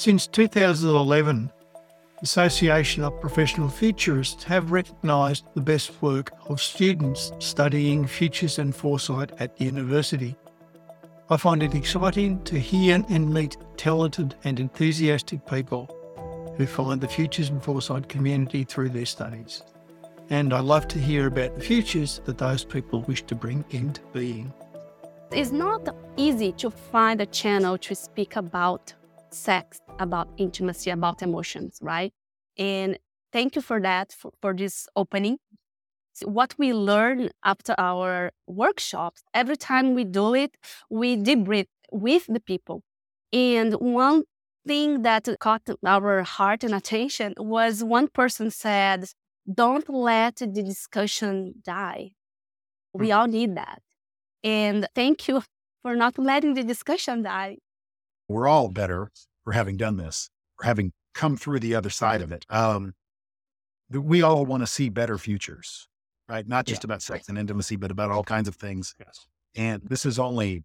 Since 2011, the Association of Professional Futurists have recognised the best work of students studying futures and foresight at university. I find it exciting to hear and meet talented and enthusiastic people who find the futures and foresight community through their studies. And I love to hear about the futures that those people wish to bring into being. It's not easy to find a channel to speak about sex, about intimacy, about emotions, right? And thank you for that, for, for this opening. What we learn after our workshops, every time we do it, we debrief with the people. And one thing that caught our heart and attention was one person said, Don't let the discussion die. We hmm. all need that. And thank you for not letting the discussion die. We're all better for having done this, for having come through the other side of it. Um, we all want to see better futures, right? Not just yeah. about sex and intimacy, but about all kinds of things. Yes. And this has only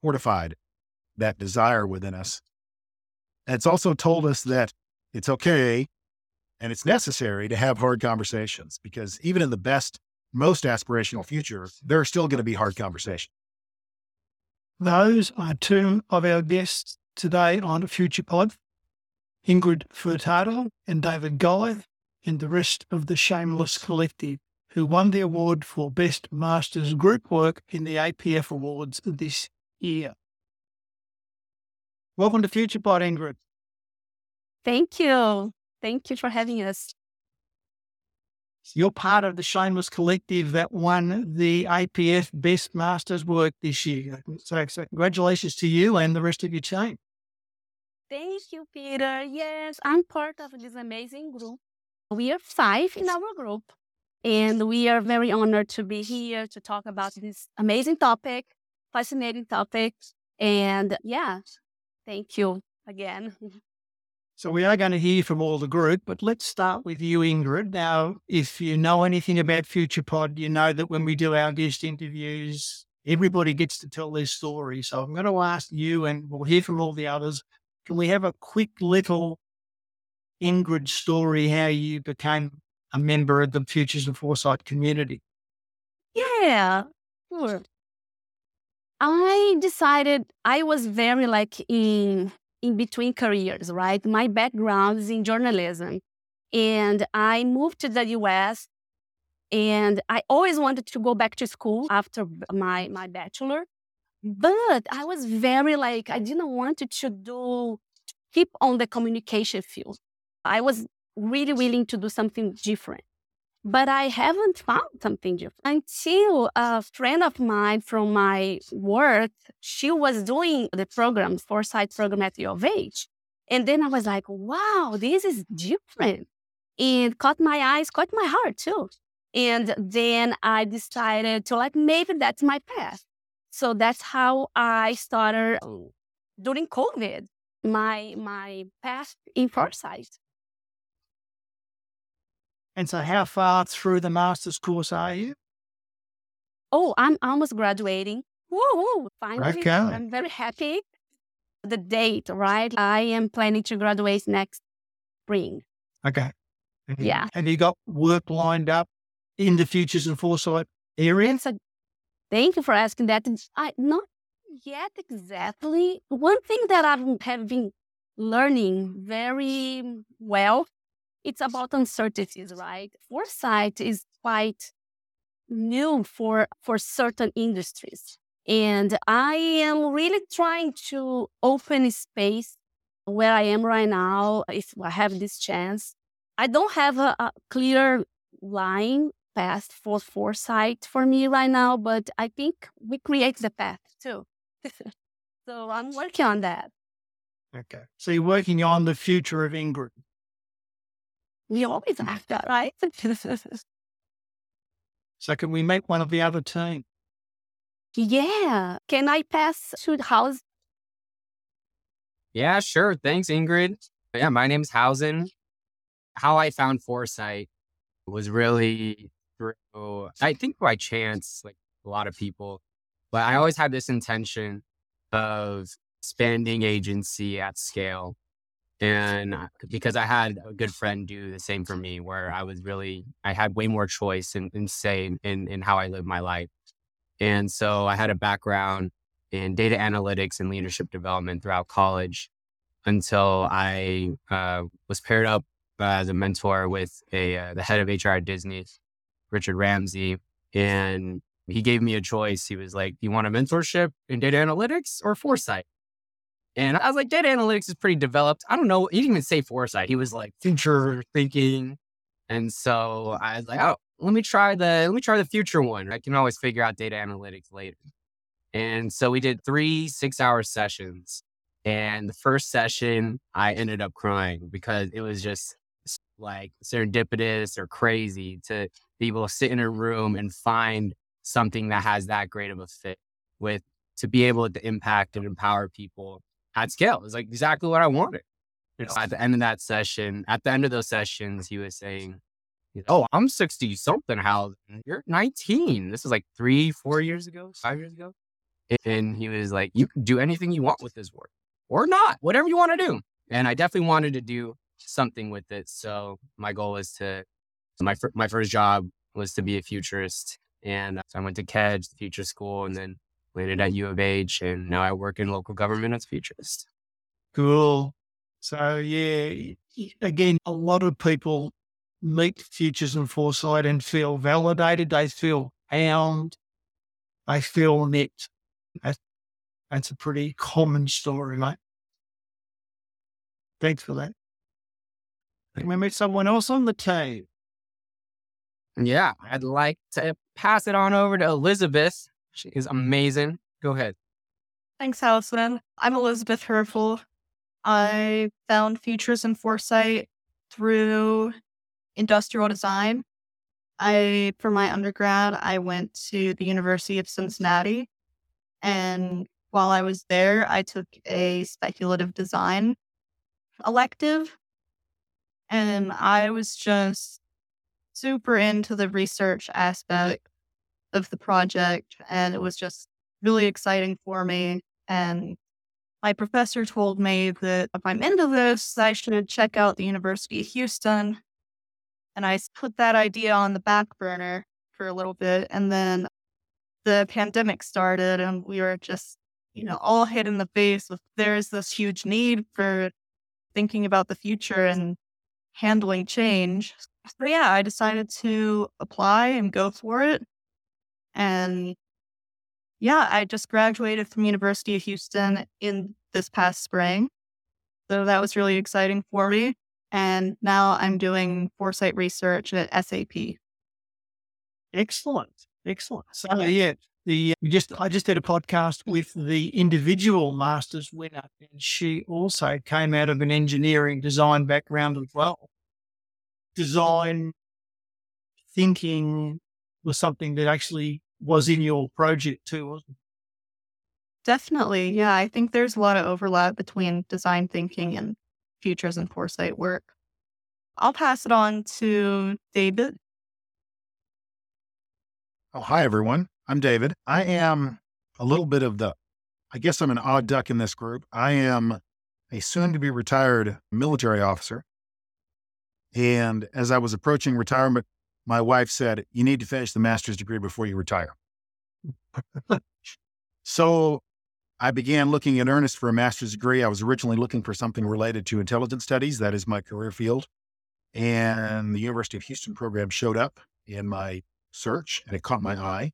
fortified that desire within us. And it's also told us that it's okay and it's necessary to have hard conversations because even in the best, most aspirational future, there are still going to be hard conversations. Those are two of our guests today on Future Pod. Ingrid Furtado and David Guy, and the rest of the Shameless Collective, who won the award for Best Masters Group Work in the APF Awards this year. Welcome to Future Pod, Ingrid. Thank you. Thank you for having us. You're part of the Shameless Collective that won the APF Best Masters Work this year. So, so congratulations to you and the rest of your team. Thank you, Peter. Yes, I'm part of this amazing group. We are five in our group, and we are very honored to be here to talk about this amazing topic, fascinating topic. And yeah, thank you again. So we are going to hear from all the group, but let's start with you, Ingrid. Now, if you know anything about FuturePod, you know that when we do our guest interviews, everybody gets to tell their story. So I'm going to ask you, and we'll hear from all the others. Can we have a quick little Ingrid story how you became a member of the Futures and Foresight community? Yeah, sure. I decided I was very like in in between careers, right? My background is in journalism and I moved to the US and I always wanted to go back to school after my my bachelor but I was very like, I didn't want to do, keep on the communication field. I was really willing to do something different. But I haven't found something different until a friend of mine from my work, she was doing the program, Foresight program at U of H. And then I was like, wow, this is different. And caught my eyes, caught my heart too. And then I decided to like, maybe that's my path. So that's how I started oh. during COVID, my my path in foresight. And so how far through the master's course are you? Oh, I'm almost graduating. Woo, finally. Okay. I'm very happy. The date, right? I am planning to graduate next spring. Okay. Yeah. Have you got work lined up in the futures and foresight area? It's a Thank you for asking that. I not yet exactly. One thing that I have been learning very mm, well, it's about uncertainties, right? Foresight is quite new for for certain industries. And I am really trying to open a space where I am right now, if I have this chance. I don't have a, a clear line path for foresight for me right now, but I think we create the path too. so I'm working on that. Okay. So you're working on the future of Ingrid. We always have that, right? so can we make one of the other team? Yeah. Can I pass to the house? Yeah, sure. Thanks, Ingrid. Yeah, my name's Hausen. How I found Foresight was really I think by chance, like a lot of people, but I always had this intention of expanding agency at scale. And because I had a good friend do the same for me, where I was really, I had way more choice and, say in, in how I live my life. And so I had a background in data analytics and leadership development throughout college until I uh, was paired up as a mentor with a uh, the head of HR at Disney, Richard Ramsey, and he gave me a choice. He was like, "Do you want a mentorship in data analytics or foresight?" And I was like, "Data analytics is pretty developed. I don't know." He didn't even say foresight. He was like future thinking, and so I was like, "Oh, let me try the let me try the future one. I can always figure out data analytics later." And so we did three six hour sessions. And the first session, I ended up crying because it was just like serendipitous or crazy to be able to sit in a room and find something that has that great of a fit with to be able to impact and empower people at scale. It's like exactly what I wanted. You know, at the end of that session, at the end of those sessions, he was saying, Oh, I'm 60 something. How you're 19. This is like three, four years ago, five years ago. And he was like, You can do anything you want with this work or not, whatever you want to do. And I definitely wanted to do something with it. So my goal was to, my, my first job was to be a futurist. And uh, so I went to KEDGE, the future school, and then landed at U of H. And now I work in local government as a futurist. Cool. So, yeah, again, a lot of people meet futures and foresight and feel validated. They feel found. They feel met. That's, that's a pretty common story, mate. Thanks for that. Can we meet someone else on the team? Yeah, I'd like to pass it on over to Elizabeth. She is amazing. Go ahead. Thanks, Allison. I'm Elizabeth Herfel. I found Futures and Foresight through industrial design. I, for my undergrad, I went to the University of Cincinnati. And while I was there, I took a speculative design elective. And I was just super into the research aspect of the project. And it was just really exciting for me. And my professor told me that if I'm into this, I should check out the University of Houston. And I put that idea on the back burner for a little bit. And then the pandemic started, and we were just, you know, all hit in the face with there's this huge need for thinking about the future and handling change. So, yeah, I decided to apply and go for it. And yeah, I just graduated from University of Houston in this past spring. So that was really exciting for me. And now I'm doing foresight research at SAP. Excellent. Excellent. So yeah, the uh, we just I just did a podcast with the individual masters winner, and she also came out of an engineering design background as well. Design thinking was something that actually was in your project too, wasn't it? Definitely. Yeah. I think there's a lot of overlap between design thinking and futures and foresight work. I'll pass it on to David. Oh, hi, everyone. I'm David. I mm-hmm. am a little bit of the, I guess I'm an odd duck in this group. I am a soon to be retired military officer. And as I was approaching retirement, my wife said, You need to finish the master's degree before you retire. so I began looking in earnest for a master's degree. I was originally looking for something related to intelligence studies. That is my career field. And the University of Houston program showed up in my search and it caught my eye.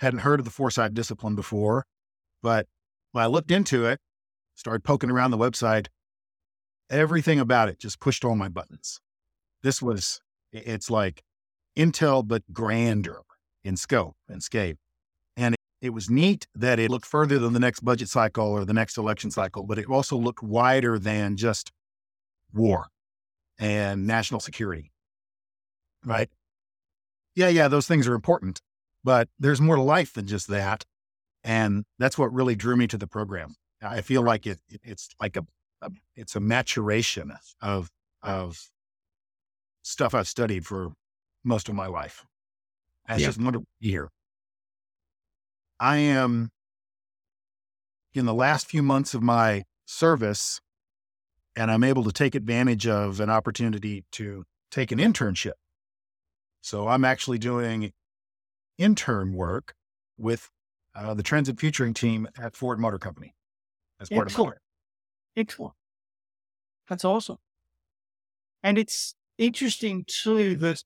Hadn't heard of the foresight discipline before, but when I looked into it, started poking around the website, everything about it just pushed all my buttons. This was, it's like Intel, but grander in scope and scale. And it, it was neat that it looked further than the next budget cycle or the next election cycle, but it also looked wider than just war and national security. Right. Yeah, yeah, those things are important, but there's more to life than just that. And that's what really drew me to the program. I feel like it, it it's like a, a, it's a maturation of of stuff I've studied for most of my life. And it's Yeah. just wonderful to hear. I am in the last few months of my service and I'm able to take advantage of an opportunity to take an internship. So I'm actually doing intern work with uh, the transit futuring team at Ford Motor Company as part Excellent. of Excellent. That's awesome. And it's interesting too that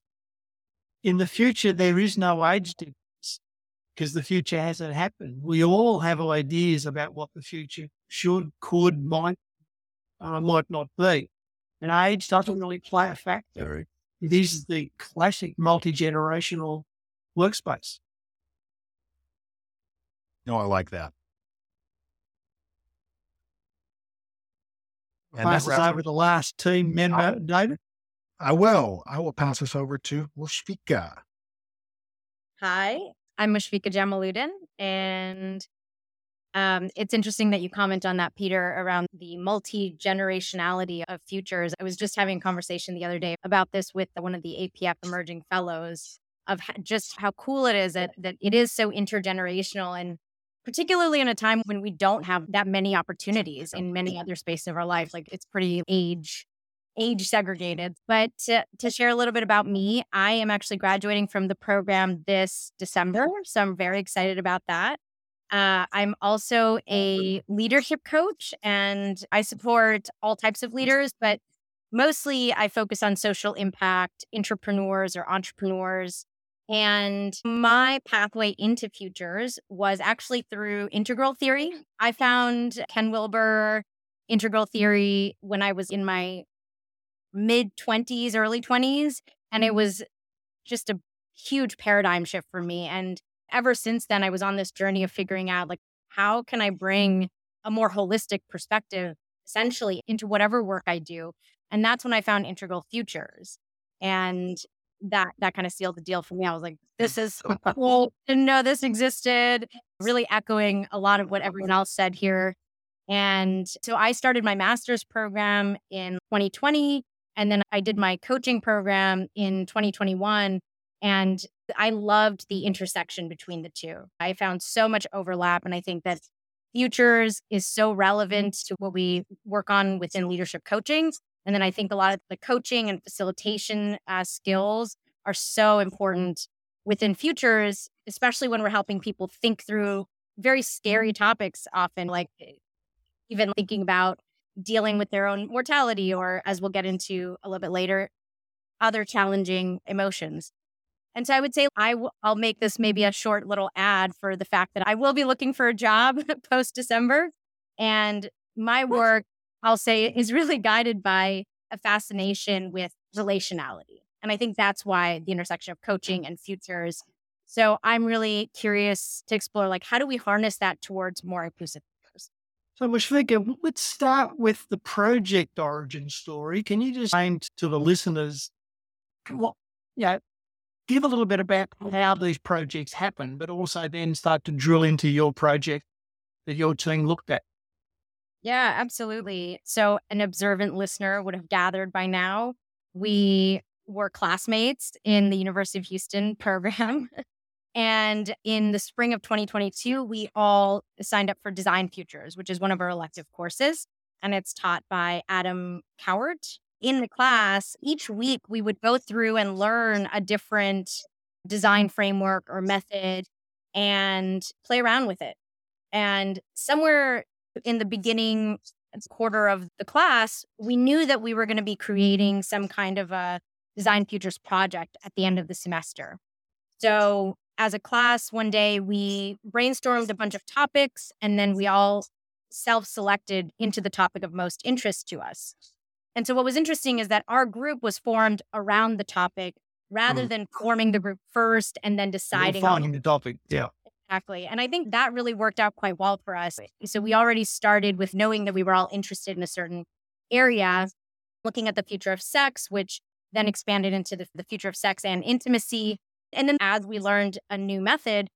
in the future there is no age difference because the future hasn't happened. We all have ideas about what the future should, could, might, uh, might not be. And age doesn't really play a factor. It is the classic multi generational workspace. No, I like that. And Pass that us wraps- over the last team member, David. I will. I will pass this over to Mushfika. Hi, I'm Mushfika Jamaluddin, and um, it's interesting that you comment on that, Peter, around the multi generationality of futures. I was just having a conversation the other day about this with one of the APF emerging fellows of just how cool it is that, that it is so intergenerational and particularly in a time when we don't have that many opportunities in many other spaces of our life like it's pretty age age segregated. But to, to share a little bit about me i am actually graduating from the program this december so i'm very excited about that. Uh, i'm also a leadership coach and i support all types of leaders but mostly i focus on social impact entrepreneurs or entrepreneurs and my pathway into futures was actually through integral theory. I found Ken Wilber integral theory when I was in my mid 20s, early 20s. And it mm-hmm. was just a huge paradigm shift for me. And ever since then, I was on this journey of figuring out like, how can I bring a more holistic perspective essentially into whatever work I do? And that's when I found integral futures. And that that kind of sealed the deal for me. I was like, this is cool. Didn't know this existed. Really echoing a lot of what everyone else said here. And so I started my master's program in 2020. And then I did my coaching program in 2021. And I loved the intersection between the two. I found so much overlap. And I think that futures is so relevant to what we work on within leadership coaching. And then I think a lot of the coaching and facilitation uh, skills are so important within futures, especially when we're helping people think through very scary topics, often like eh, even thinking about dealing with their own mortality, or as we'll get into a little bit later, other challenging emotions. And so I would say I w- I'll make this maybe a short little ad for the fact that I will be looking for a job post December. And my work, I'll say, is really guided by a fascination with relationality. And I think that's why the intersection of coaching and futures. So I'm really curious to explore like how do we harness that towards more inclusive futures? So, Mushfika, let's start with the project origin story. Can you just explain to the listeners what, yeah, give a little bit about how these projects happen, but also then start to drill into your project that your team looked at? Yeah, absolutely. So an observant listener would have gathered by now. Mm-hmm. We were classmates in the University of Houston program. And in the spring of 2022, we all signed up for Design Futures, which is one of our elective courses. And it's taught by Adam Cowart. In the class, each week we would go through and learn a different design framework or method and play around with it. And somewhere in the beginning quarter of the class, we knew that we were going to be creating some kind of a design futures project at the end of the semester. So, as a class, one day we brainstormed a bunch of topics and then we all self selected into the topic of most interest to us. And so, what was interesting is that our group was formed around the topic rather Mm. than forming the group first and then deciding on the topic. Yeah. Exactly. And I think that really worked out quite well for us. So we already started with knowing that we were all interested in a certain area, looking at the future of sex, which then expanded into the, the future of sex and intimacy. And then as we learned a new method,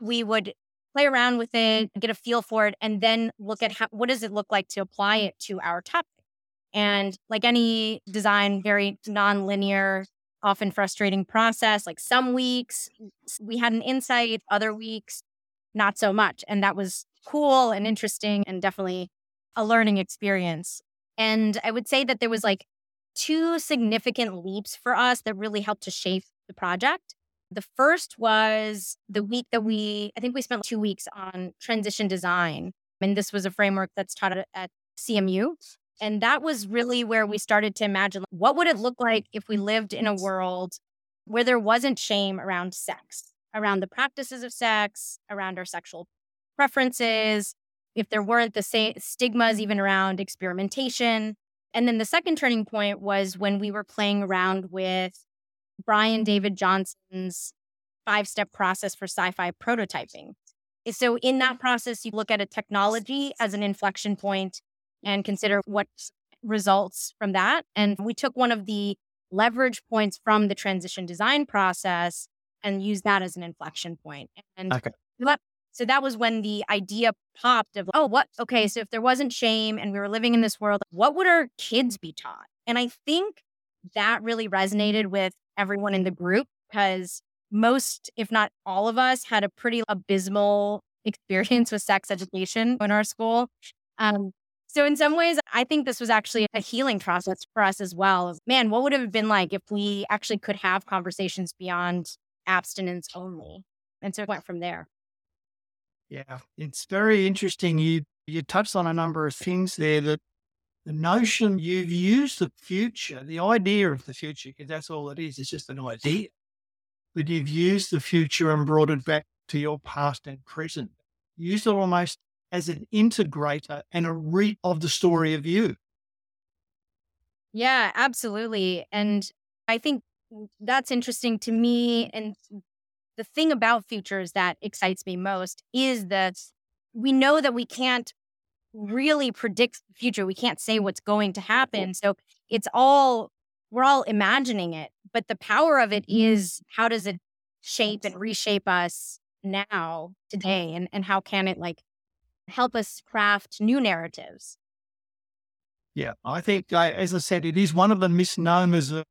we would play around with it, get a feel for it, and then look at how, what does it look like to apply it to our topic. And like any design, very non-linear, often frustrating process. Like some weeks mm. we had an insight, other weeks, not so much. And that was cool and interesting and definitely a learning experience. And I would say that there was like two significant leaps for us that really helped to shape the project. The first was the week that we, I think we spent two weeks on transition design. And this was a framework that's taught at CMU. And that was really where we started to imagine what would it look like if we lived in a world where there wasn't shame around sex, around the practices of sex, around our sexual preferences, if there weren't the same stigmas even around experimentation. And then the second turning point was when we were playing around with Brian David Johnson's five step process for sci fi prototyping. So, in that process, you look at a technology as an inflection point and consider what results from that. And we took one of the leverage points from the transition design process and used that as an inflection point. And okay. so that was when the idea popped of, oh, what? Okay, so if there wasn't shame and we were living in this world, what would our kids be taught? And I think that really resonated with everyone in the group because most, if not all of us, had a pretty abysmal experience with sex education in our school. Um, so, in some ways, I think this was actually a healing process for us as well. Man, what would it have been like if we actually could have conversations beyond abstinence only? And so it went from there. Yeah, it's very interesting. You you touched on a number of things there that the notion you've used the future, the idea of the future, because that's all it is, it's just an idea. But you've used the future and brought it back to your past and present. Used it almost as an integrator and a re of the story of you. Yeah, absolutely. And I think that's interesting to me. And the thing about futures that excites me most is that we know that we can't really predict the future. We can't say what's going to happen. So it's all, we're all imagining it. But the power of it mm-hmm. is how does it shape and reshape us now, today? And, and how can it like help us craft new narratives. Yeah, I think, uh, as I said, it is one of the misnomers of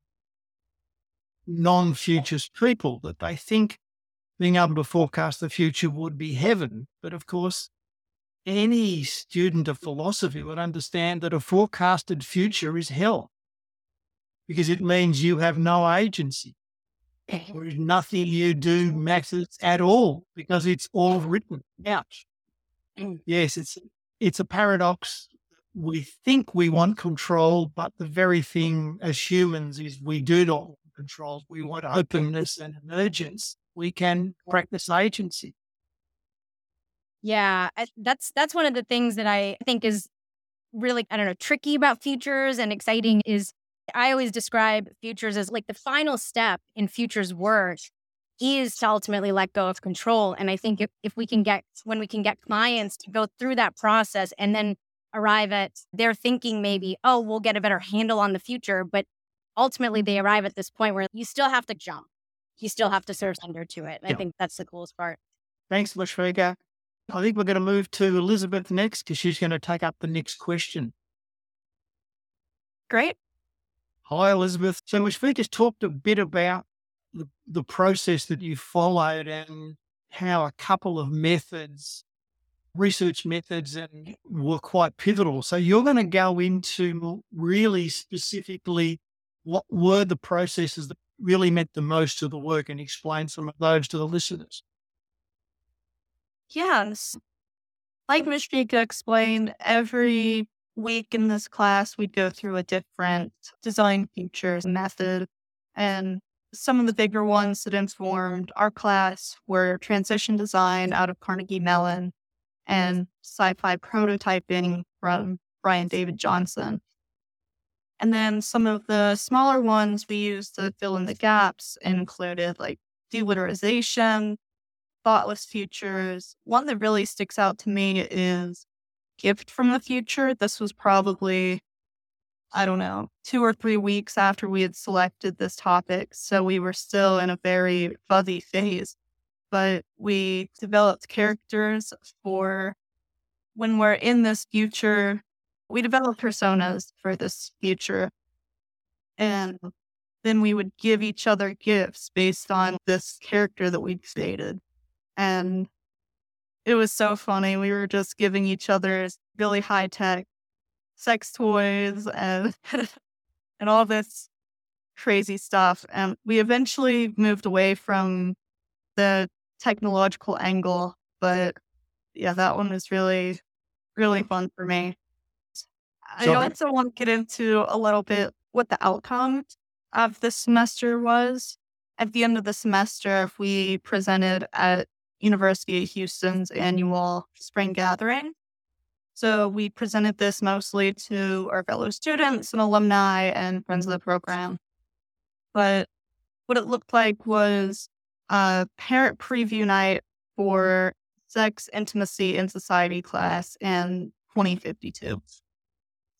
non futures people that they think being able to forecast the future would be heaven. But of course, any student of philosophy would understand that a forecasted future is hell because it means you have no agency. There is nothing you do matters at all because it's all written out. Mm. yes, it's it's a paradox. We think we want control, but the very thing as humans is we do not want control. We want openness and emergence. We can practice agency. Yeah, that's that's one of the things that I think is really I don't know tricky about futures and exciting is I always describe futures as like the final step in futures work is to ultimately let go of control. And I think mm-hmm. if, if we can get, when we can get clients to go through that process and then arrive at their thinking maybe, oh, we'll get a better handle on the future. But ultimately they mm-hmm. arrive at this point where you still have to jump. You still have to surrender to it. Yeah. I think that's the coolest part. Thanks, Mushfiqah. I think we're going to move to Elizabeth next because she's going to take up the next question. Great. Hi, Elizabeth. So Mushfiqah's talked a bit about the, the process that you followed and how a couple of methods, research methods, and were quite pivotal. So you're going to go into really specifically what were the processes that really meant the most to the work and explain some of those to the listeners. Yes. Like Mushfiqah explained, every week in this class, we'd go through a different design futures method. And some of the bigger ones that informed our class were transition design out of Carnegie Mellon and sci fi prototyping from Brian David Johnson. And then some of the smaller ones we used to fill in the gaps included like delitterization, thoughtless futures. One that really sticks out to me is gift from the future. This was probably I don't know, two or three weeks after we had selected this topic. So we were still in a very fuzzy phase. But we developed characters for when we're in this future. We developed personas for this future. And then we would give each other gifts based on this character that we'd created. And it was so funny. We were just giving each other really high tech sex toys and and all this crazy stuff. And we eventually moved away from the technological angle, but yeah, that one was really, really fun for me. I So- also want to get into a little bit what the outcome of the semester was. At the end of the semester, If we presented at University of Houston's annual spring gathering. So we presented this mostly to our fellow students and alumni and friends of the program. But what it looked like was a parent preview night for sex, intimacy, and society class in 2052.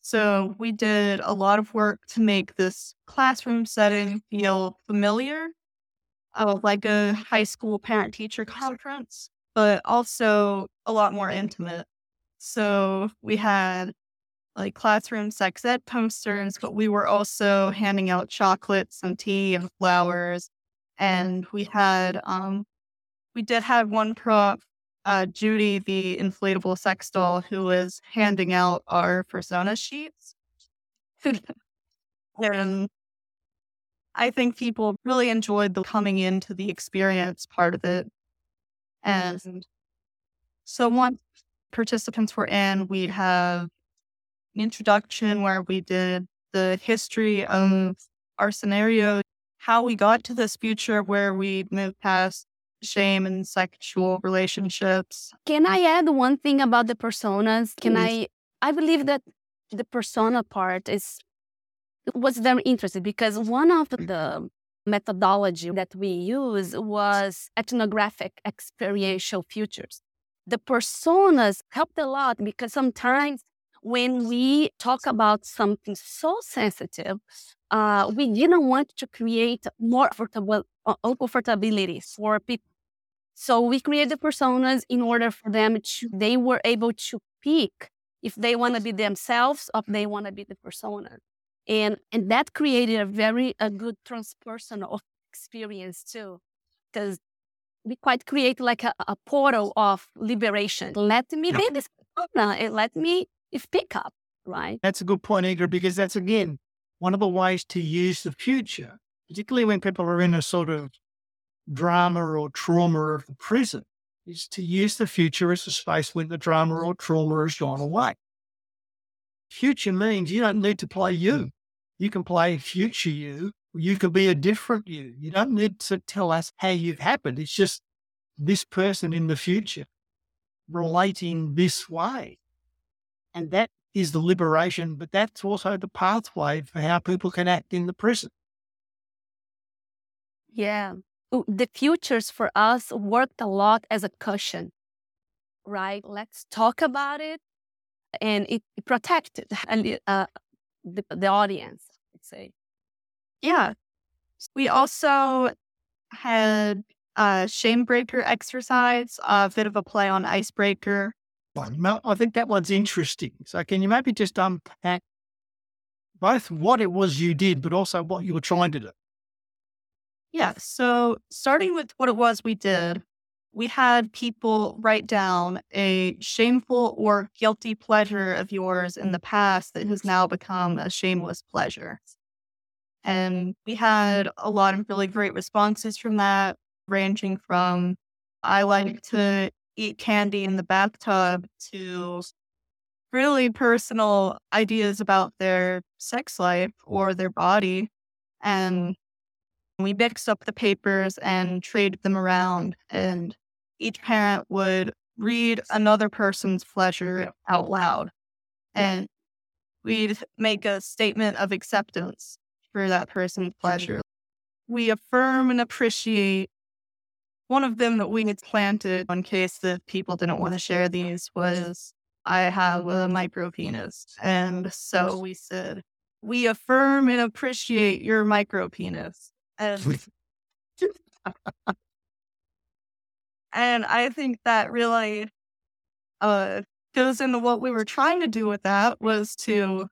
So we did a lot of work to make this classroom setting feel familiar, uh, like a high school parent teacher conference, but also a lot more intimate. So we had like classroom sex ed posters, but we were also handing out chocolates and tea and flowers. And we had, um, we did have one prop, uh, Judy, the inflatable sex doll, who was handing out our persona sheets. and I think people really enjoyed the coming into the experience part of it. And so once participants were in, we'd have an introduction where we did the history of our scenario, how we got to this future where we moved past shame and sexual relationships. Can I add one thing about the personas? Can Please. I? I believe that the persona part is was very interesting because one of the methodology that we use was ethnographic experiential futures. The personas helped a lot because sometimes when we talk about something so sensitive, uh, we didn't want to create more uh, uncomfortability for people. So we created the personas in order for them to, they were able to pick if they want to be themselves or if they want to be the persona. And, and that created a very a good transpersonal experience too, because we quite create like a, a portal of liberation. Let me be this and let me if pick up, right? That's a good point, Ingrid, because that's again one of the ways to use the future, particularly when people are in a sort of drama or trauma of the present, is to use the future as a space when the drama or trauma has gone away. Future means you don't need to play you. You can play future you. You can be a different you. You don't need to tell us how you've happened. It's just this person in the future relating this way. And that is the liberation, but that's also the pathway for how people can act in the present. Yeah. The futures for us worked a lot as a cushion, right? Let's talk about it. And it protected uh, the, the audience, I'd say. Yeah. We also had a shame breaker exercise, a bit of a play on icebreaker. I think that one's interesting. So, can you maybe just unpack both what it was you did, but also what you were trying to do? Yeah. So, starting with what it was we did, we had people write down a shameful or guilty pleasure of yours in the past that has now become a shameless pleasure. And we had a lot of really great responses from that, ranging from I like to eat candy in the bathtub to really personal ideas about their sex life or their body. And we mixed up the papers and traded them around, and each parent would read another person's pleasure out loud. And we'd make a statement of acceptance for that person's pleasure. We affirm and appreciate one of them that we had planted in case the people didn't want to share these was I have a micro penis. And so we said, we affirm and appreciate your micro penis. And and I think that really uh, goes into what we were trying to do with that was to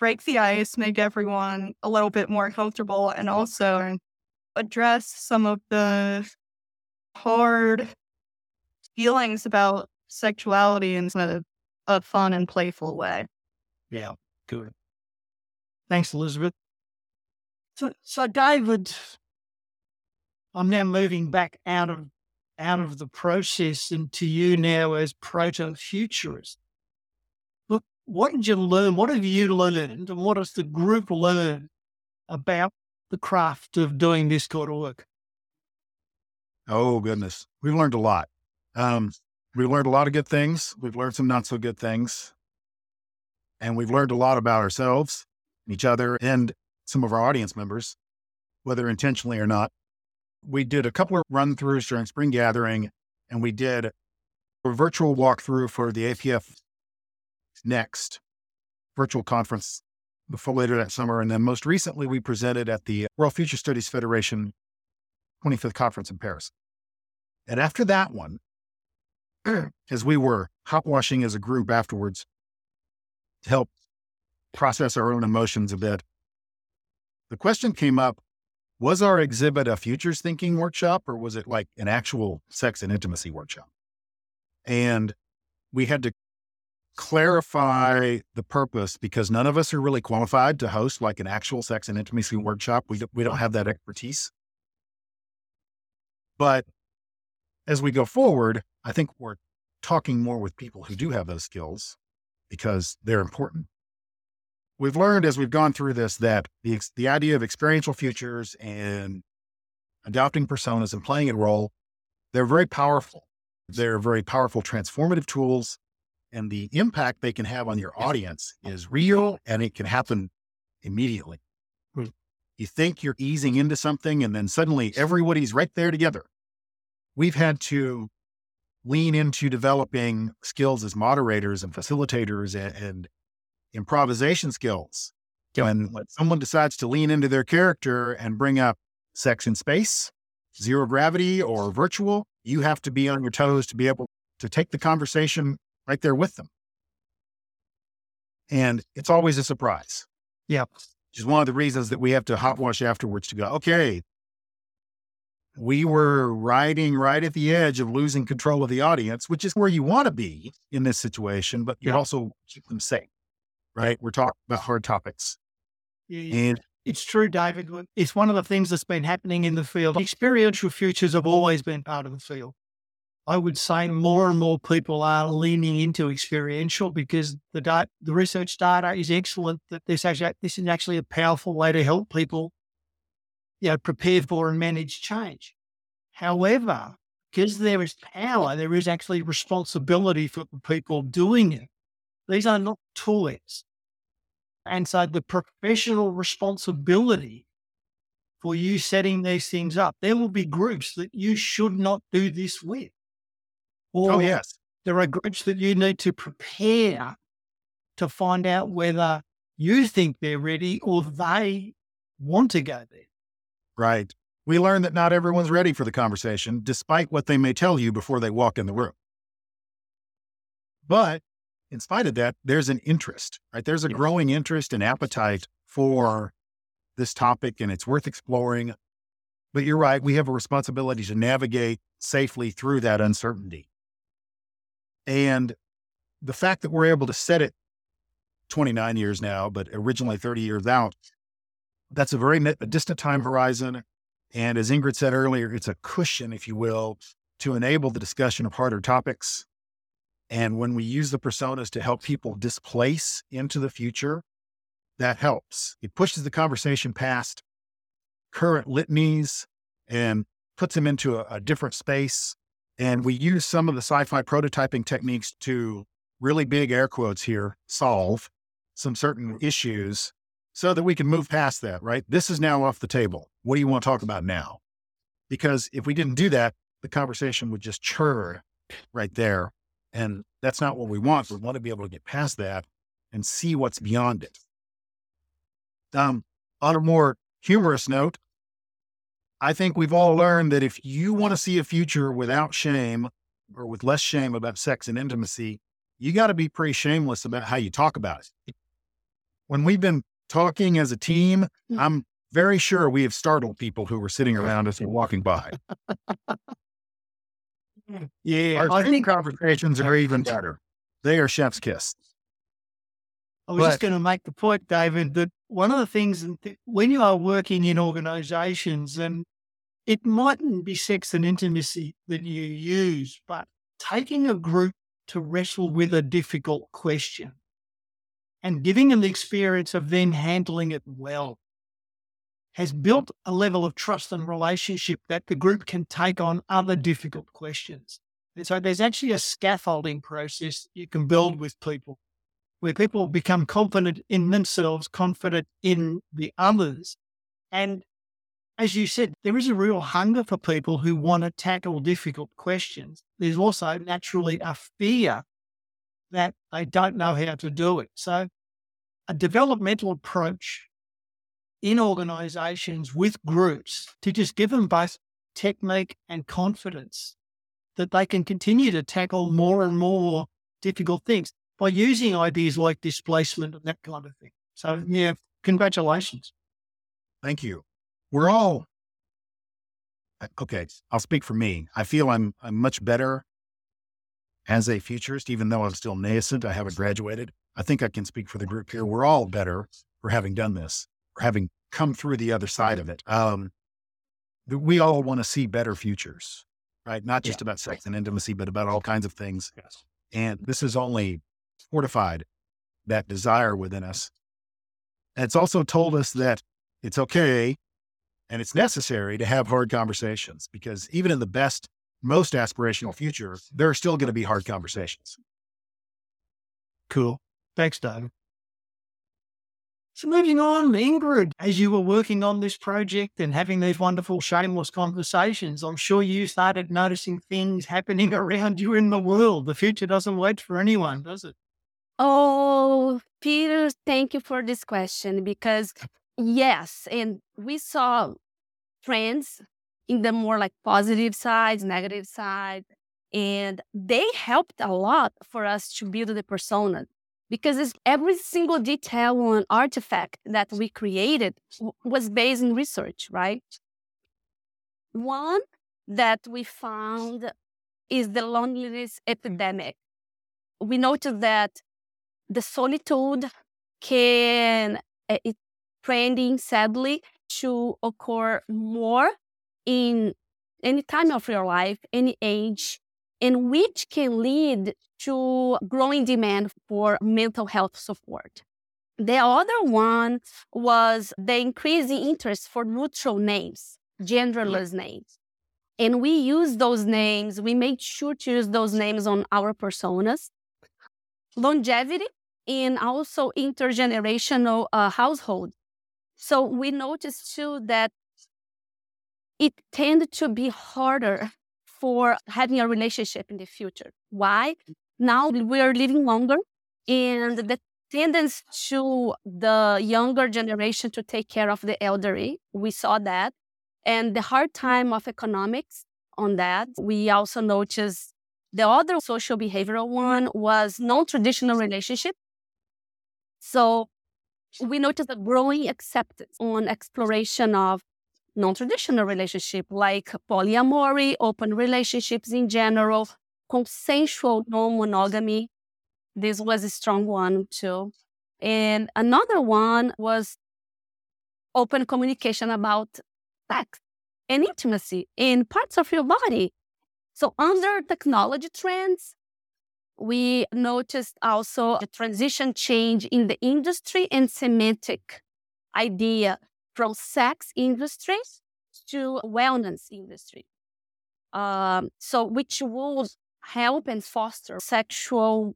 break the ice, make everyone a little bit more comfortable, and also address some of the hard feelings about sexuality in a, a fun and playful way. Yeah, good. Thanks, Elizabeth. So, so David, I'm now moving back out of out of the process into you now as proto futurist. What did you learn? What have you learned, and what has the group learned about the craft of doing this kind of work? Oh goodness, we've learned a lot. Um, we learned a lot of good things. We've learned some not so good things, and we've learned a lot about ourselves, each other, and some of our audience members, whether intentionally or not. We did a couple of run throughs during spring gathering, and we did a virtual walkthrough for the APF Next virtual conference before later that summer. And then most recently, we presented at the World Future Studies Federation 25th conference in Paris. And after that one, as we were hot washing as a group afterwards to help process our own emotions a bit, the question came up was our exhibit a futures thinking workshop or was it like an actual sex and intimacy workshop? And we had to clarify the purpose because none of us are really qualified to host like an actual sex and intimacy workshop. We, we don't have that expertise. But as we go forward, I think we're talking more with people who do have those skills because they're important we've learned as we've gone through this that the, the idea of experiential futures and adopting personas and playing a role, they're very powerful. They're very powerful transformative tools. And the impact they can have on your audience is real and it can happen immediately. Hmm. You think you're easing into something and then suddenly everybody's right there together. We've had to lean into developing skills as moderators and facilitators and, and improvisation skills. When someone decides to lean into their character and bring up sex in space, zero gravity, or virtual, you have to be on your toes to be able to take the conversation right there with them. And it's always a surprise. Yeah. Which is one of the reasons that we have to hot wash afterwards to go, okay, we were riding right at the edge of losing control of the audience, which is where you want to be in this situation, but you yeah. also keep them safe right? We're talking about hard topics. Yeah, and it's true, David. It's one of the things that's been happening in the field. Experiential futures have always been part of the field. I would say more and more people are leaning into experiential because the data, the research data is excellent. That this actually this is actually a powerful way to help people, you know, prepare for and manage change. However, because there is power, there is actually responsibility for the people doing it. These are not toys. And so the professional responsibility for you setting these things up, there will be groups that you should not do this with. Oh, or oh, yes. There are groups that you need to prepare to find out whether you think they're ready or they want to go there. Right. We learn that not everyone's ready for the conversation, despite what they may tell you before they walk in the room. But in spite of that, there's an interest, right? There's a yes. growing interest and appetite for this topic, and it's worth exploring. But you're right, we have a responsibility to navigate safely through that uncertainty. And the fact that we're able to set it 29 years now, but originally 30 years out, that's a very a distant time horizon. And as Ingrid said earlier, it's a cushion, if you will, to enable the discussion of harder topics and when we use the personas to help people displace into the future, that helps. It pushes the conversation past current litanies and puts them into a, a different space. And we use some of the sci fi prototyping techniques to really big air quotes here solve some certain issues so that we can move past that, right? This is now off the table. What do you want to talk about now? Because if we didn't do that, the conversation would just churn right there and that's not what we want. We want to be able to get past that and see what's beyond it. Um, on a more humorous note, I think we've all learned that if you want to see a future without shame or with less shame about sex and intimacy, you got to be pretty shameless about how you talk about it. When we've been talking as a team, mm. I'm very sure we have startled people who were sitting around us and walking by. Yeah, our I think conversations are even better. They are chef's kiss. I was just going to make the point, David, that one of the things when you are working in organizations, and it mightn't be sex and intimacy that you use, but taking a group to wrestle with a difficult question and giving them the experience of then handling it well has built a level of trust and relationship that the group can take on other difficult questions. And so there's actually a scaffolding process you can build with people where people become confident in themselves, confident in the others. And as you said, there is a real hunger for people who want to tackle difficult questions. There's also naturally a fear that they don't know how to do it. So, a developmental approach in organizations with groups to just give them both technique and confidence that they can continue to tackle more and more difficult things by using ideas like displacement and that kind of thing. So, yeah, congratulations. Thank you. We're all uh, okay. I'll speak for me. I feel I'm I'm much better as a futurist, even though I'm still nascent. I haven't graduated. I think I can speak for the group here. We're all better for having done this, for having come through the other side of it. Um, we all want to see better futures, right? Not just yeah. about sex and intimacy, but about all kinds of things. Yes. And this is only fortified that desire within us. And it's also told us that it's okay and it's necessary to have hard conversations because even in the best, most aspirational future, there are still going to be hard conversations. Cool. Thanks, Doug. So moving on, Ingrid, as you were working on this project and having these wonderful shameless conversations, I'm sure you started noticing things happening around you in the world. The future doesn't wait for anyone, does it? Oh, Peter, thank you for this question because yes, and we saw trends in the more like positive sides, negative side, and they helped a lot for us to build the persona because it's every single detail on artifact that we created was based in research, right? One that we found is the loneliness epidemic. We noticed that the solitude can uh, it trending sadly to occur more in any time of your life, any age, and which can lead to growing demand for mental health support. The other one was the increasing interest for neutral names, genderless names. And we use those names, we make sure to use those names on our personas. Longevity and also intergenerational uh, household. So we noticed too that it tended to be harder for having a relationship in the future. Why? Now we are living longer, and the tendency to the younger generation to take care of the elderly, we saw that. And the hard time of economics on that. We also noticed the other social behavioral one was non-traditional relationship. So we noticed a growing acceptance on exploration of non-traditional relationship like polyamory, open relationships in general, consensual non-monogamy. This was a strong one too. And another one was open communication about sex and intimacy in parts of your body. So under technology trends, we noticed also a transition change in the industry and semantic idea from sex industry to wellness industry. Um, so which would help and foster sexual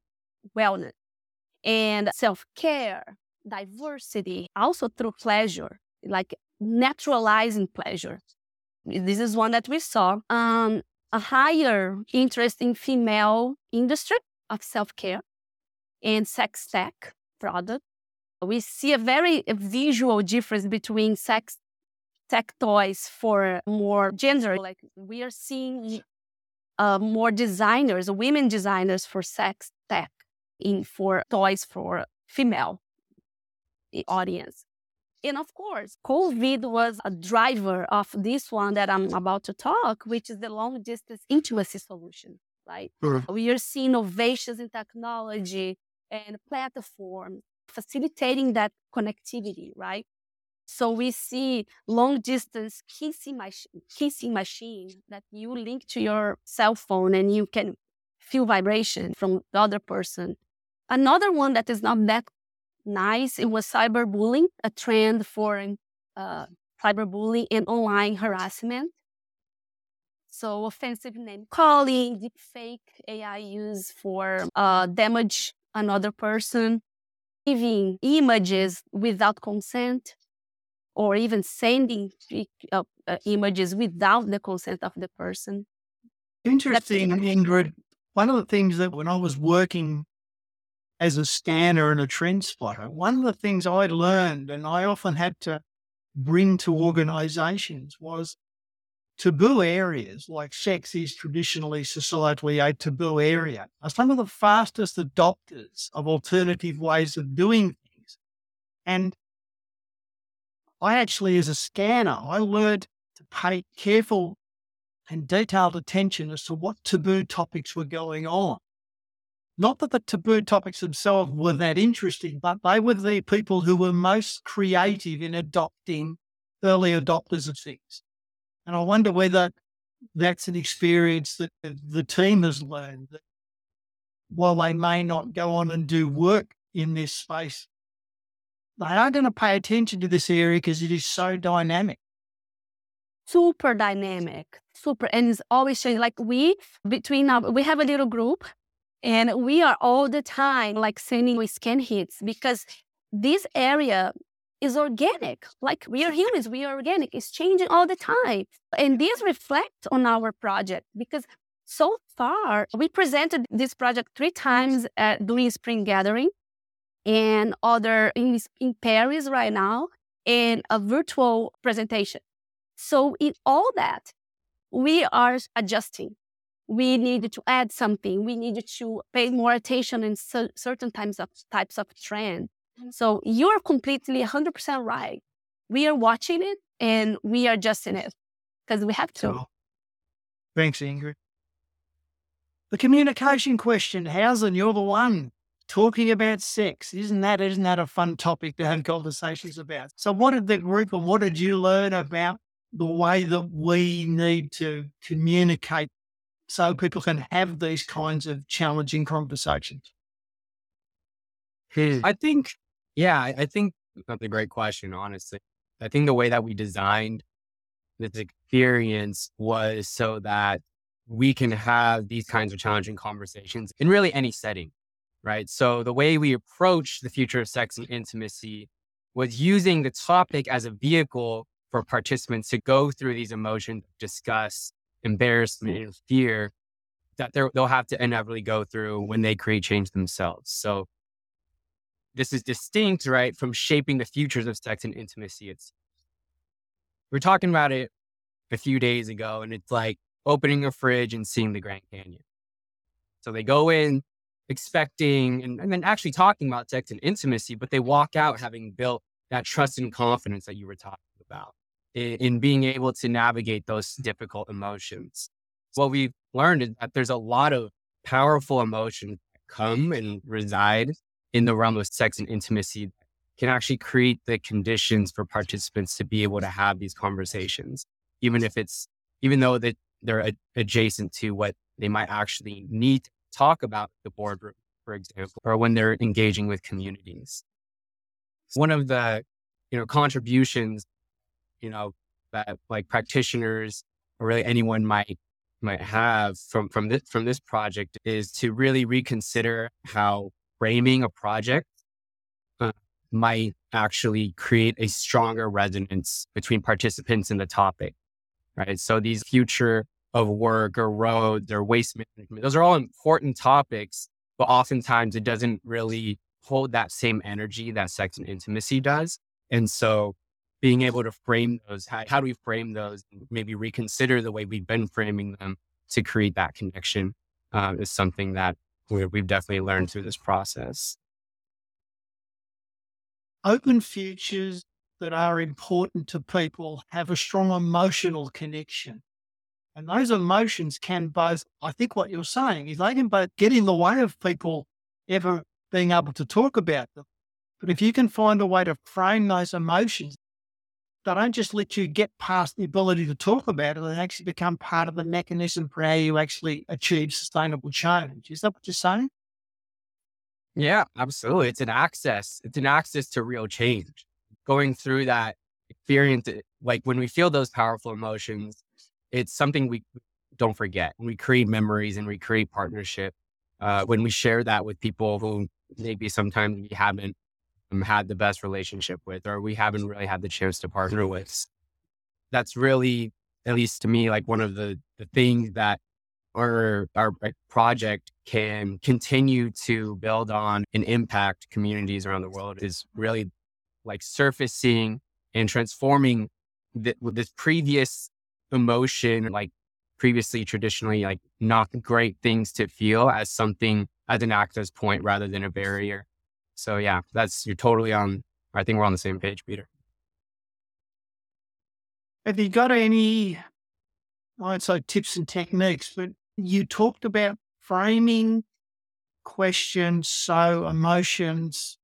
wellness and self-care, diversity, also through pleasure, like naturalizing pleasure. This is one that we saw. Um, a higher interest in female industry of self-care and sex tech product. We see a very visual difference between sex tech toys for more gender. Like we are seeing uh, more designers, women designers for sex tech in for toys for female audience. And of course, COVID was a driver of this one that I'm about to talk, which is the long distance intimacy solution right? Sure. We are seeing innovations in technology and platforms facilitating that connectivity, right? So we see long distance kissing, mach- kissing machine that you link to your cell phone and you can feel vibration from the other person. Another one that is not that nice, it was cyberbullying, a trend for uh, cyberbullying and online harassment. So offensive name calling, deepfake AI use for uh, damage another person, giving images without consent, or even sending uh, uh, images without the consent of the person. Interesting, Ingrid. One of the things that when I was working as a scanner and a trend spotter, one of the things I learned and I often had to bring to organizations was taboo areas like sex is traditionally societally a taboo area are some of the fastest adopters of alternative ways of doing things. And I actually, as a scanner, I learned to pay careful and detailed attention as to what taboo topics were going on. Not that the taboo topics themselves were that interesting, but they were the people who were most creative in adopting early adopters of things. And I wonder whether that's an experience that the team has learned that while they may not go on and do work in this space, they are going to pay attention to this area because it is so dynamic. Super dynamic, super, and it's always changing. Like we between our, we have a little group, and we are all the time like sending scan hits because this area is organic. Like we are humans, we are organic. It's changing all the time. And this reflects on our project because so far we presented this project three times at during spring gathering and other in, in Paris right now in a virtual presentation. So in all that, we are adjusting. We needed to add something. We needed to pay more attention in certain types of types of trend. Mm-hmm. So you're completely 100% right. We are watching it and we are adjusting it because we have to. So, thanks, Ingrid. The communication question, Housen, you're the one talking about sex. Isn't that isn't that a fun topic to have conversations about? So what did the group and what did you learn about the way that we need to communicate so people can have these kinds of challenging conversations? Hmm. I think yeah, I, think that's a great question, honestly. I think the way that we designed this experience was so that we can have these kinds of challenging conversations in really any setting, right? So the way we approach the future of sex and intimacy was using the topic as a vehicle for participants to go through these emotions, discuss embarrassment and fear that they'll have to inevitably go through when they create change themselves. So this is distinct, right, from shaping the futures of sex and intimacy. It's we're talking about it a few days ago, and it's like opening a fridge and seeing the Grand Canyon. So they go in expecting and, and then actually talking about sex and intimacy, but they walk out having built that trust and confidence that you were talking about in, in being able to navigate those difficult emotions. What we've learned is that there's a lot of powerful emotions that come and reside in the realm of sex and intimacy can actually create the conditions for participants to be able to have these conversations, even if it's, even though that they're adjacent to what they might actually need to talk about the boardroom, for example, or when they're engaging with communities. One of the, you know, contributions, you know, that like practitioners or really anyone might might have from from this from this project is to really reconsider how framing a project uh, might actually create a stronger resonance between participants in the topic, right? So these future of work or roads or waste management, those are all important topics, but oftentimes it doesn't really hold that same energy that sex and intimacy does. And so being able to frame those, how, how do we frame those? Maybe reconsider the way we've been framing them to create that connection uh, is something that we, we've definitely learned through this process. Open futures that are important to people have a strong emotional connection. And those emotions can both, I think what you're saying is they can both get in the way of people ever being able to talk about them, But if you can find a way to frame those emotions, they don't just let you get past the ability to talk about it, they actually become part of the mechanism for how you actually achieve sustainable change. Is that what you're saying? Yeah, absolutely. It's an access. It's an access to real change. Going through that experience, like when we feel those powerful emotions, it's something we don't forget. We create memories and we create partnership. Uh, when we share that with people who maybe sometimes we haven't Um, had the best relationship with, or we haven't really had the chance to partner with, that's really, at least to me, like one of the the things that our our project can continue to build on and impact communities around the world is really like surfacing and transforming the, this previous emotion, like previously traditionally like not great things to feel as something as an access point rather than a barrier. So yeah, that's you're totally on. I think we're on the same page, Peter. Have you got any, I won't say tips and techniques, but you talked about framing questions so emotions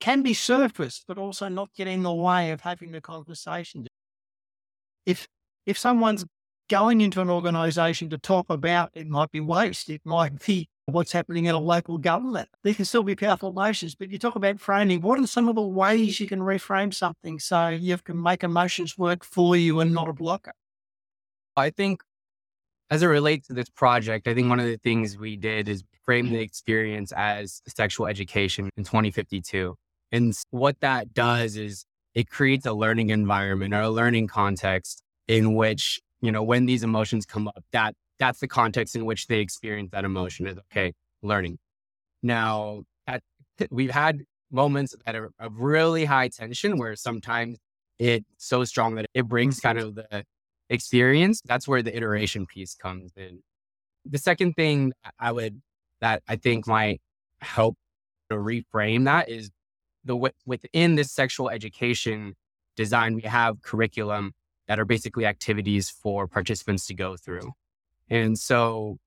can be surfaced, but also not get in the way of having the conversation. If if someone's going into an organization to talk about it might be waste, it might be what's happening in a local government. There can still be powerful emotions, but you talk about framing. What are some of the ways you can reframe something so you can make emotions work for you and not a blocker? I think as it relates to this project, I think one of the things we did is frame the mm-hmm. experience as sexual education in 2052. And what that does is it creates a learning environment or a learning context in which, you know, when these emotions come up, that that's the context in which they experience that emotion is okay, learning. Now, at, we've had moments that are of really high tension where sometimes it's so strong that it brings kind of the experience, that's where the iteration piece comes in. The second thing I would, that I think might help to reframe that is the within this sexual education design, we have curriculum that are basically activities for participants to go through. And so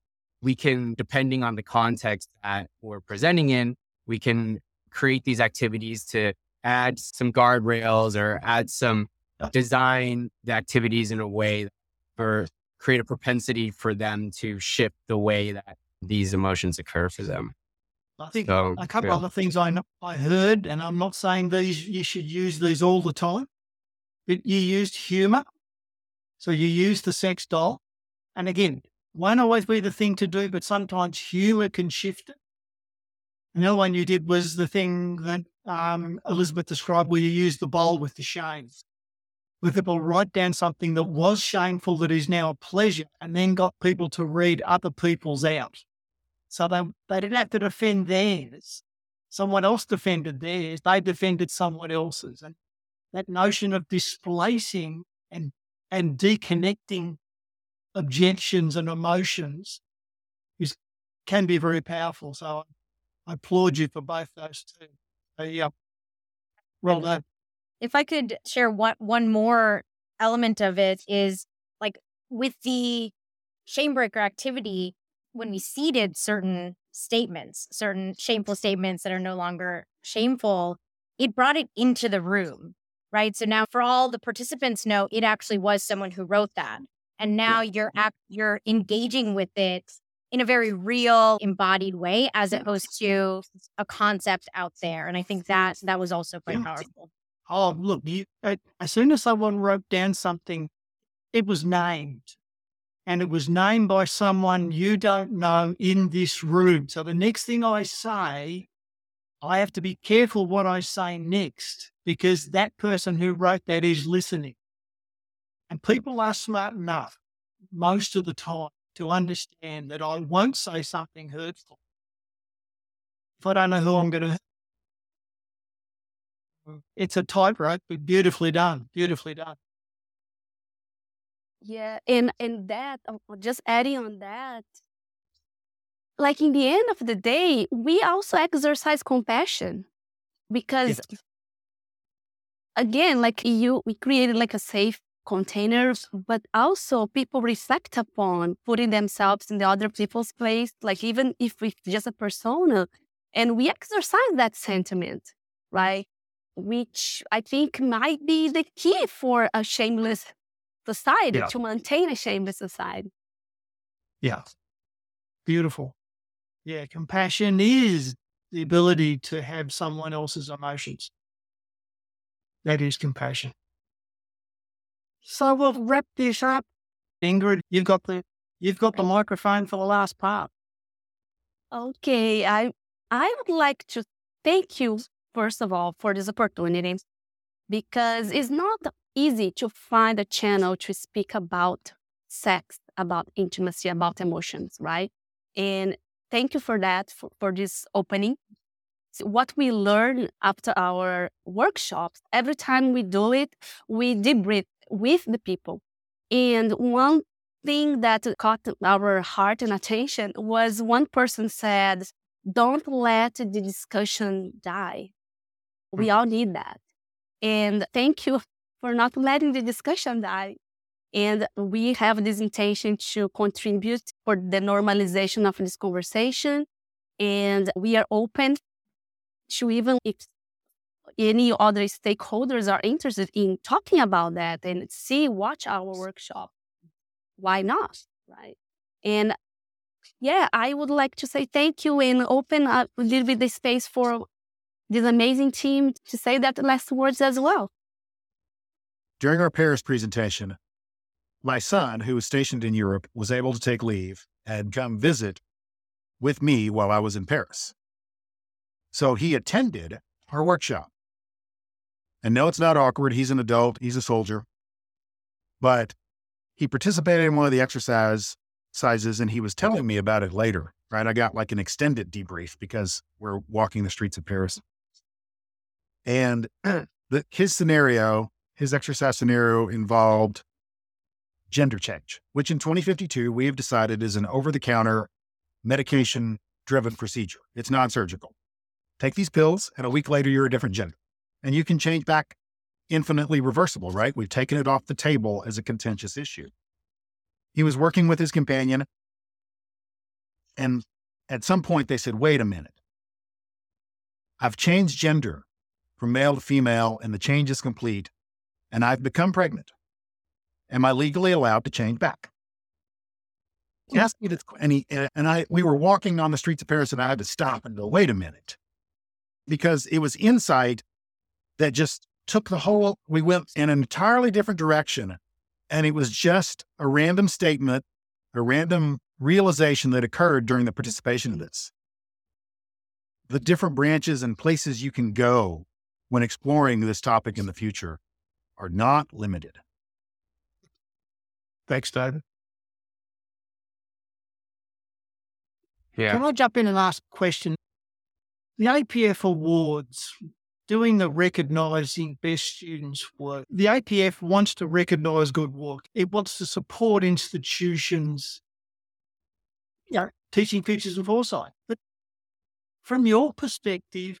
we can, depending on the context that we're presenting in, we can create these activities to add some guardrails or add some design the activities in a way or create a propensity for them to shift the way that these emotions occur for them. I think so, a couple yeah. other things I I heard, and I'm not saying these you should use these all the time, but you used humor. So you used the sex doll. And again, won't always be the thing to do, but sometimes humor can shift it. Another one you did was the thing that um, Elizabeth described where you used the bowl with the shames where people write down something that was shameful that is now a pleasure and then got people to read other people's out. So they, they didn't have to defend theirs. Someone else defended theirs. They defended someone else's. And that notion of displacing and, and deconnecting objections and emotions is, can be very powerful. So I, I applaud you for both those two. So, yeah, well done. If I could share one one more element of it is like with the shamebreaker activity, when we seeded certain statements, certain shameful statements that are no longer shameful, it brought it into the room, right? So now for all the participants know it actually was someone who wrote that. And now you're act, you're engaging with it in a very real embodied way as opposed to a concept out there. And I think that that was also quite powerful. Oh, look, you, as soon as someone wrote down something, it was named. And it was named by someone you don't know in this room. So the next thing I say, I have to be careful what I say next because that person who wrote that is listening. And people are smart enough most of the time to understand that I won't say something hurtful if I don't know who I'm going to it's a tightrope, but beautifully done. Beautifully done. Yeah, and and that uh, just adding on that, like in the end of the day, we also exercise compassion because yes. again, like you, we created like a safe container, but also people reflect upon putting themselves in the other people's place, like even if we just a persona, and we exercise that sentiment right? Which I think might be the key for a shameless society Yeah. to maintain a shameless society. Yeah. Beautiful. Yeah. Compassion is the ability to have someone else's emotions. That is compassion. So we'll wrap this up. Ingrid, you've got the you've got the microphone for the last part. Okay, I I would like to thank you first of all for this opportunity because it's not easy to find a channel to speak about sex, about intimacy, about emotions, right? And thank you for that for, for this opening. So what we learn after our workshops, every time we do it, we debrief with the people. And one thing that caught our heart and attention was one person said, Don't let the discussion die. We hmm. all need that. And thank you for not letting the discussion die. And we have this intention to contribute for the normalization of this conversation. And we are open to even if any other stakeholders are interested in talking about that and see, watch our workshop why not? Right. And yeah, I would like to say thank you and open up a little bit the space for this amazing team to say that last words as well. During our Paris presentation, my son, who was stationed in Europe, was able to take leave and come visit with me while I was in Paris. So he attended our workshop. And no, it's not awkward. He's an adult, he's a soldier. But he participated in one of the exercise sizes and he was telling me about it later, right? I got like an extended debrief because we're walking the streets of Paris. And the, his scenario, his exercise scenario involved gender change, which in 2052 we have decided is an over the counter medication driven procedure. It's non surgical. Take these pills, and a week later, you're a different gender. And you can change back infinitely reversible, right? We've taken it off the table as a contentious issue. He was working with his companion, and at some point they said, wait a minute. I've changed gender from male to female, and the change is complete, and I've become pregnant. Am I legally allowed to change back? He hmm. asked me this, and he and I we were walking on the streets of Paris, and I had to stop and go, wait a minute, because it was insight that just took the whole. We went in an entirely different direction, and it was just a random statement, a random realization that occurred during the participation of this. The different branches and places you can go when exploring this topic in the future are not limited. Thanks, David. Yeah. Can I jump in and ask a question? The APF Awards, doing the recognising best students work, the APF wants to recognise good work. It wants to support institutions, you know, teaching futures and foresight. But from your perspective,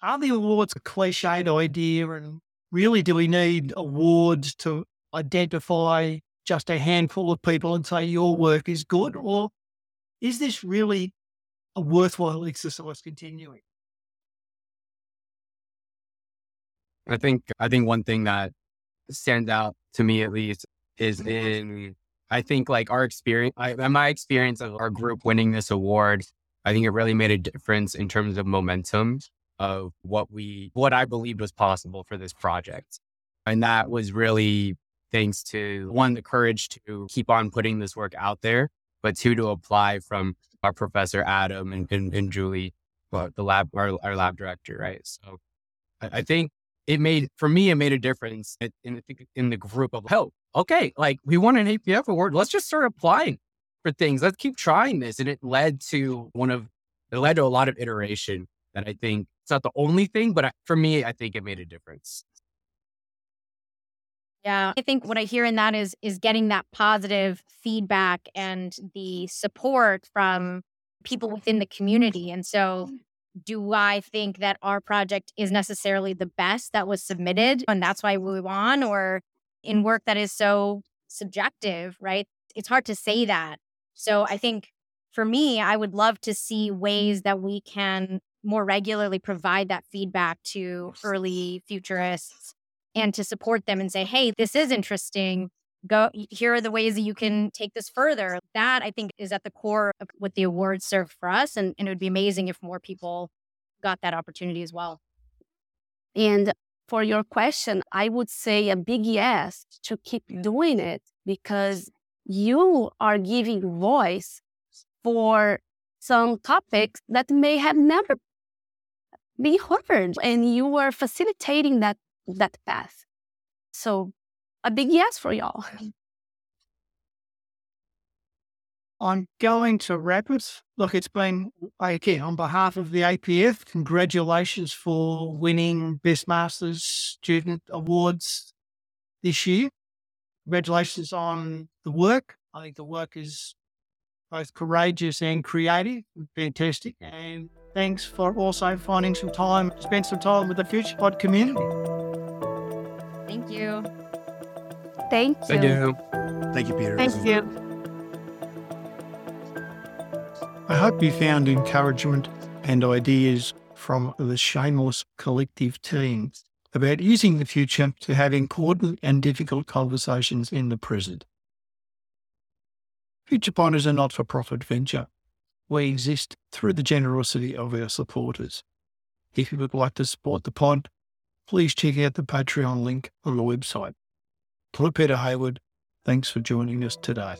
are the awards a cliched idea? And really, do we need awards to identify just a handful of people and say your work is good? Or is this really a worthwhile exercise continuing? I think I think one thing that stands out to me at least is mm-hmm. in I think like our experience, I, my experience of our group winning this award. I think it really made a difference in terms of momentum of what we what I believed was possible for this project, and that was really thanks to one the courage to keep on putting this work out there, but two to apply from our professor Adam and, and, and Julie, well, the lab our, our lab director, right? So I, I think it made for me it made a difference in, in, in the group of oh okay like we won an apf award let's just start applying for things let's keep trying this and it led to one of it led to a lot of iteration that i think it's not the only thing but I, for me i think it made a difference Yeah. I think what I hear in that is is getting that positive feedback and the support from people within the community. And so do I think that our project is necessarily the best that was submitted and that's why we won or in work that is so subjective, right? It's hard to say that. So I think for me, I would love to see ways that we can more regularly provide that feedback to early futurists and to support them and say, hey, this is interesting. Go here are the ways that you can take this further. That I think is at the core of what the awards serve for us. And, and it would be amazing if more people got that opportunity as well. And for your question, I would say a big yes to keep doing it because you are giving voice for some topics that may have never been heard and you are facilitating that that path. So a big yes for y'all. I'm going to wrap it. Look, it's been, again, on behalf of the APF, congratulations for winning Best Masters Student Awards this year. Congratulations on the work. I think the work is both courageous and creative. Fantastic. And thanks for also finding some time spend some time with the Future Pod community. Thank you. Thank you. Thank you. Thank you, Peter. Thank you. I hope you found encouragement and ideas from the Shameless Collective team about using the future to have important and difficult conversations in the present. FuturePod is a not for profit venture. We exist through the generosity of our supporters. If you would like to support the pod, please check out the Patreon link on the website. I'm Peter Hayward. Thanks for joining us today.